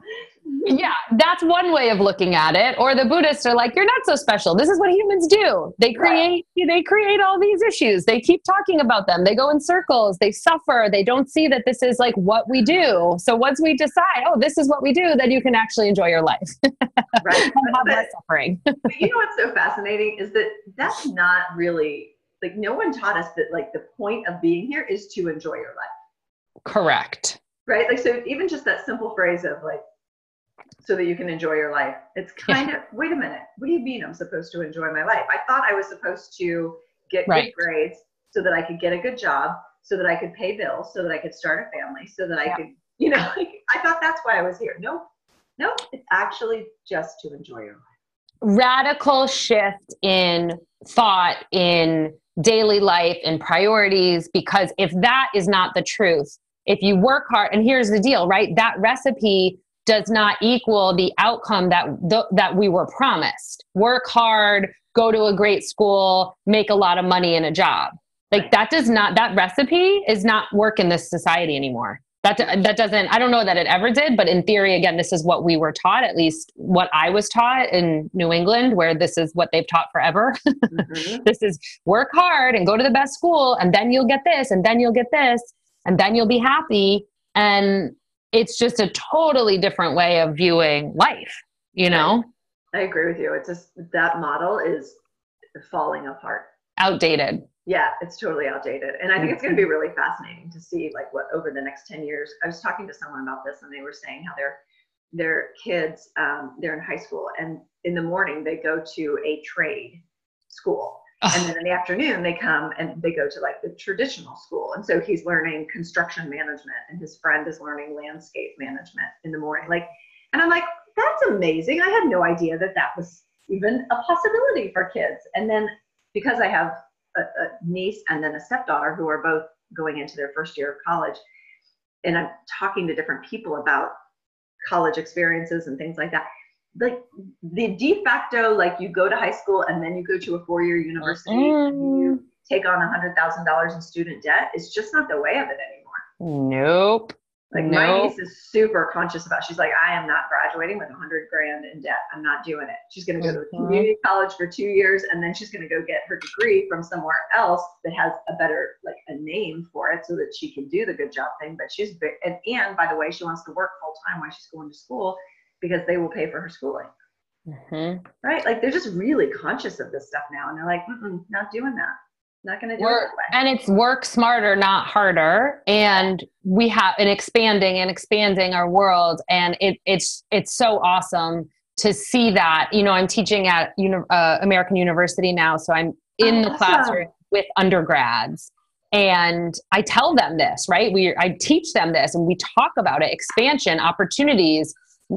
Yeah, that's one way of looking at it. Or the Buddhists are like, you're not so special. This is what humans do. They create right. they create all these issues. They keep talking about them. They go in circles. They suffer. They don't see that this is like what we do. So once we decide, oh, this is what we do, then you can actually enjoy your life. right. and have less suffering. but you know what's so fascinating is that that's not really like no one taught us that like the point of being here is to enjoy your life. Correct. Right? Like so even just that simple phrase of like so that you can enjoy your life it's kind yeah. of wait a minute what do you mean i'm supposed to enjoy my life? I thought i was supposed to get right. good grades so that i could get a good job so that i could pay bills so that i could start a family so that i yeah. could you know like, i thought that's why i was here. No no it's actually just to enjoy your life. Radical shift in thought in daily life and priorities because if that is not the truth if you work hard and here's the deal right? That recipe does not equal the outcome that th- that we were promised. Work hard go to a great school make a lot of money in a job. Like that does not that recipe is not work in this society anymore that that doesn't i don't know that it ever did but in theory again this is what we were taught at least what i was taught in new england where this is what they've taught forever. Mm-hmm. this is work hard and go to the best school and then you'll get this and then you'll get this and then you'll be happy. And it's just a totally different way of viewing life you know? I agree with you. It's just that model is falling apart. Outdated yeah it's totally outdated. And i think it's going to be really fascinating to see like what over the next 10 years i was talking to someone about this and they were saying how their their kids um, they're in high school and in the morning they go to a trade school. And then in the afternoon they come and they go to like the traditional school. And so he's learning construction management and his friend is learning landscape management in the morning. Like and i'm like that's amazing. I had no idea that that was even a possibility for kids. And then because i have a, a niece and then a stepdaughter who are both going into their first year of college. And i'm talking to different people about college experiences and things like that. Like the de facto like you go to high school and then you go to a four-year university mm. and you take on a hundred thousand dollars in student debt is just not the way of it anymore. Nope like nope. my niece is super conscious about. She's like, I am not graduating with a hundred grand in debt. I'm not doing it. She's going to go mm-hmm. to community college for two years, and then she's going to go get her degree from somewhere else that has a better like a name for it, so that she can do the good job thing. But she's and and by the way, she wants to work full time while she's going to school because they will pay for her schooling. Mm-hmm. Right? Like they're just really conscious of this stuff now, and they're like, not doing that not going to do work, it And it's work smarter, not harder. And we have an expanding and expanding our world. And it, it's, it's so awesome to see that, you know, I'm teaching at uh, American University now. So I'm in oh, the awesome. classroom with undergrads and I tell them this, right? We, I teach them this and we talk about it, expansion, opportunities,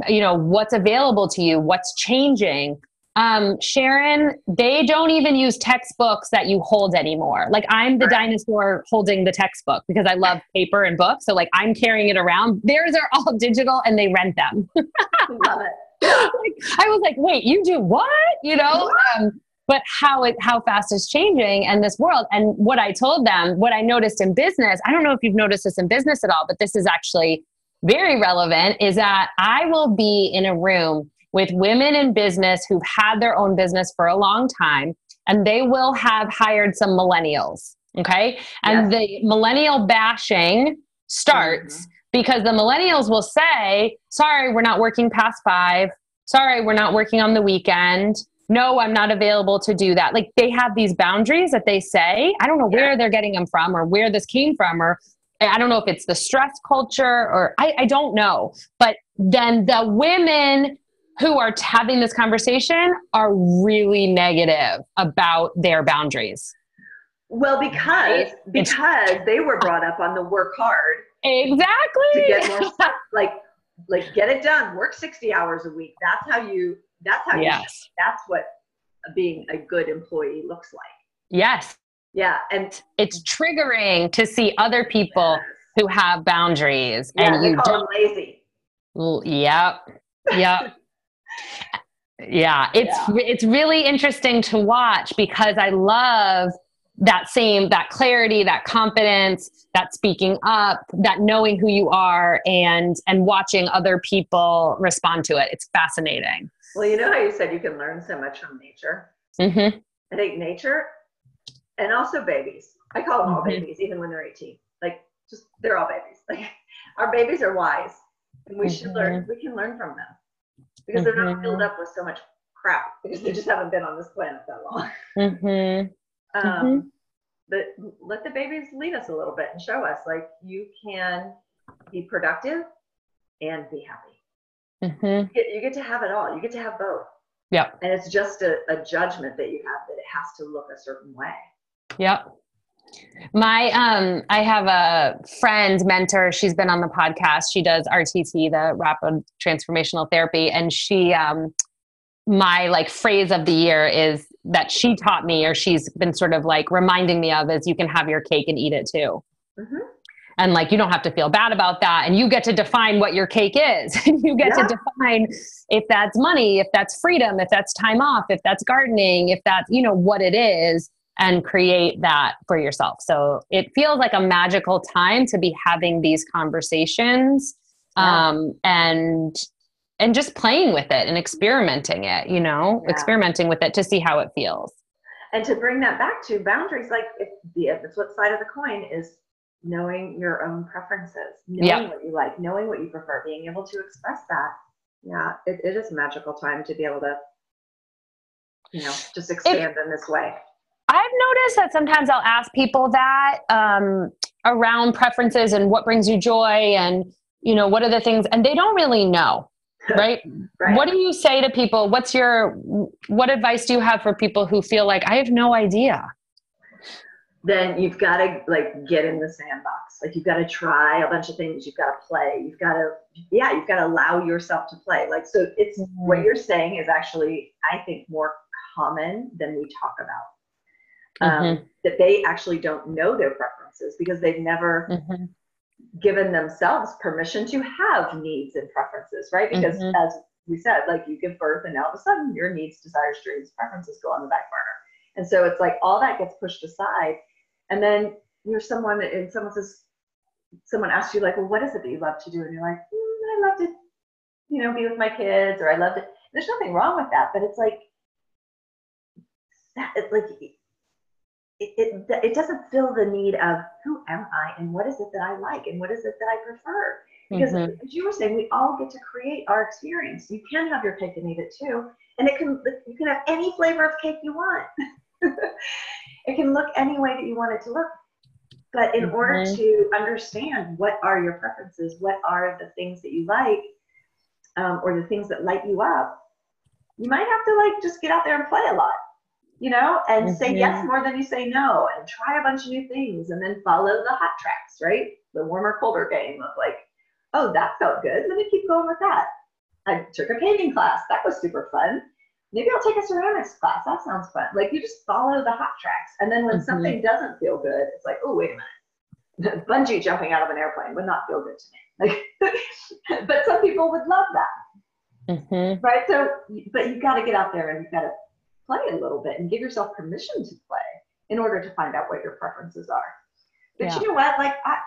you know, what's available to you, what's changing um, Sharon, they don't even use textbooks that you hold anymore. Like I'm the dinosaur holding the textbook because I love paper and books. So like I'm carrying it around. Theirs are all digital and they rent them. love it. like, I was like, wait, you do what? You know? Um, but how it how fast is changing and this world. And what I told them, what I noticed in business, I don't know if you've noticed this in business at all, but this is actually very relevant, is that I will be in a room with women in business who've had their own business for a long time, and they will have hired some millennials. Okay. And the millennial bashing starts mm-hmm. because the millennials will say, sorry, we're not working past five. Sorry, we're not working on the weekend. No, I'm not available to do that. Like they have these boundaries that they say. I don't know where they're getting them from or where this came from or I don't know if it's the stress culture or I, I don't know. But then the women who are having this conversation are really negative about their boundaries. Well, because because they were brought up on the work hard. Exactly. To get more stuff, like like get it done. Work 60 hours a week. That's how you that's how yes. you that's what being a good employee looks like. Yes. Yeah, and it's triggering to see other people yes. who have boundaries yeah, and you don't lazy. Yep. Yep. Yeah, it's yeah. it's really interesting to watch because I love that same that clarity, that confidence, that speaking up, that knowing who you are and and watching other people respond to it. It's fascinating. Well, you know how you said you can learn so much from nature. Mm-hmm. I think nature and also babies. I call them all mm-hmm. babies, even when they're 18. Like just they're all babies. Like our babies are wise, and we mm-hmm. should learn. We can learn from them because they're not filled mm-hmm. up with so much crap because they just haven't been on this planet that long. Mm-hmm. um, mm-hmm. But let the babies lead us a little bit and show us like you can be productive and be happy. Mm-hmm. You, get, you, get, to have it all. You get to have both. Yeah. And it's just a, a judgment that you have that it has to look a certain way. Yep. My um I have a friend mentor, she's been on the podcast. She does RTT, the rapid transformational therapy and she um my like phrase of the year is that she taught me or she's been sort of like reminding me of is you can have your cake and eat it too. Mm-hmm. And like you don't have to feel bad about that. And you get to define what your cake is. and you get yeah. to define if that's money, if that's freedom, if that's time off, if that's gardening, if that's, you know, what it is and create that for yourself. So it feels like a magical time to be having these conversations yeah. um, and and just playing with it and experimenting it, you know, yeah. experimenting with it to see how it feels. And to bring that back to boundaries, like if the, the flip side of the coin is knowing your own preferences, knowing yep. what you like, knowing what you prefer, being able to express that. Yeah, it, it is a magical time to be able to, you know, just expand if, in this way. I've noticed that sometimes I'll ask people that um, around preferences and what brings you joy and, you know, what are the things, and they don't really know. Right? right? What do you say to people? What's your, what advice do you have for people who feel like, I have no idea? then you've got to like get in the sandbox. Like you've got to try a bunch of things. You've got to play. You've got to, yeah, you've got to allow yourself to play. Like, so it's mm-hmm. what you're saying is actually, I think, more common than we talk about. Um, mm-hmm. That they actually don't know their preferences because they've never mm-hmm. given themselves permission to have needs and preferences, right? Because mm-hmm. as we said, like you give birth and now all of a sudden your needs, desires, dreams, preferences go on the back burner. And so it's like all that gets pushed aside and then you're someone and someone says, someone asks you like, well, what is it that you love to do? And you're like, mm, I love to, you know, be with my kids, or I love to. There's nothing wrong with that, but it's like that. It's like it, it, it doesn't fill the need of who am I and what is it that I like and what is it that I prefer. Because mm-hmm. as you were saying, we all get to create our experience. You can have your cake and eat it too, and it can you can have any flavor of cake you want. it can look any way that you want it to look. But in mm-hmm. order to understand what are your preferences, what are the things that you like, um, or the things that light you up, you might have to like just get out there and play a lot, you know, and mm-hmm. say yes more than you say no, and try a bunch of new things, and then follow the hot tracks, right? The warmer, colder game of like, oh, that felt good. Let me keep going with that. I took a painting class. That was super fun maybe I'll take a ceramics class. That sounds fun. Like you just follow the hot tracks. And then when mm-hmm. something doesn't feel good, it's like, oh, wait a minute. Bungee jumping out of an airplane would not feel good to me. Like, but some people would love that. Mm-hmm. Right. So, but you've got to get out there and you've got to play a little bit and give yourself permission to play in order to find out what your preferences are. But yeah. you know what? Like, I,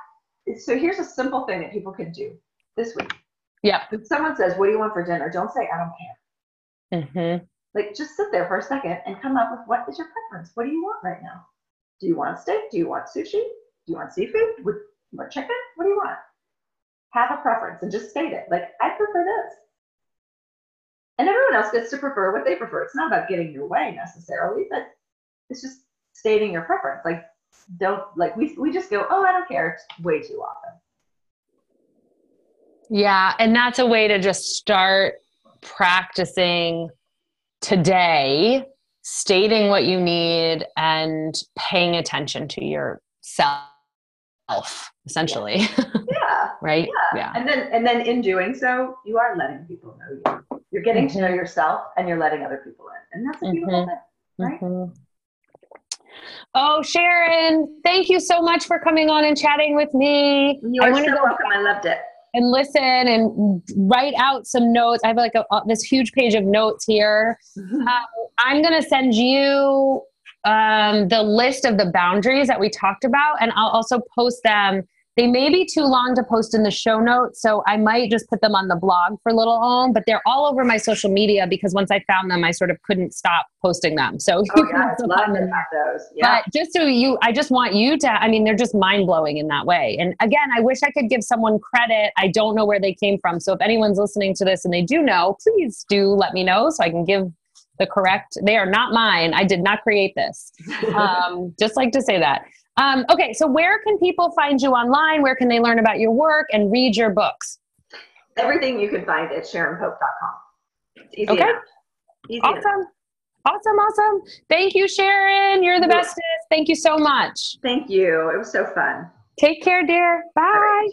so here's a simple thing that people can do this week. Yeah. If someone says, What do you want for dinner? Don't say, I don't care. Mm-hmm. Like just sit there for a second and come up with what is your preference? What do you want right now? Do you want steak? Do you want sushi? Do you want seafood? Would you want chicken? What do you want? Have a preference and just state it. Like, I prefer this. And everyone else gets to prefer what they prefer. It's not about getting your way necessarily, but it's just stating your preference. Like, don't like we we just go, oh, I don't care. It's way too often. Yeah, and that's a way to just start practicing today stating what you need and paying attention to yourself essentially yeah, yeah. right yeah. yeah. and then and then in doing so you are letting people know you you're getting mm-hmm. to know yourself and you're letting other people in and that's a beautiful mm-hmm. thing right mm-hmm. Oh, Sharon, thank you so much for coming on and chatting with me. You are so welcome. I loved it and listen and write out some notes. I have like a, this huge page of notes here. Mm-hmm. Uh, I'm going to send you um, the list of the boundaries that we talked about, and I'll also post them they may be too long to post in the show notes, so I might just put them on the blog for Little Home, but they're all over my social media because once I found them, I sort of couldn't stop posting them. So oh, you yeah, can love them. those. Yeah. But just so you, I just want you to, I mean, they're just mind blowing in that way. And again, I wish I could give someone credit. I don't know where they came from. So if anyone's listening to this and they do know, please do let me know so I can give the correct, they are not mine. I did not create this. Um, just like to say that. Um, okay, so where can people find you online? Where can they learn about your work and read your books? Everything you can find at SharonPope.com. Easy okay. Easy awesome. Enough. Awesome, awesome. Thank you, Sharon. You're the bestest. Thank you so much. Thank you. It was so fun. Take care, dear. Bye.